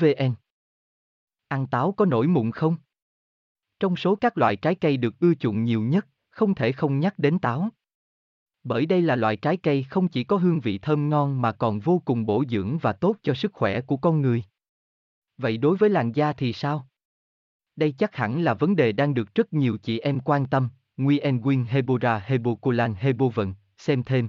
vn ăn táo có nổi mụn không trong số các loại trái cây được ưa chuộng nhiều nhất không thể không nhắc đến táo bởi đây là loại trái cây không chỉ có hương vị thơm ngon mà còn vô cùng bổ dưỡng và tốt cho sức khỏe của con người. Vậy đối với làn da thì sao? Đây chắc hẳn là vấn đề đang được rất nhiều chị em quan tâm. Nguyen Nguyen Hebora Hebocolan Hebovận, xem thêm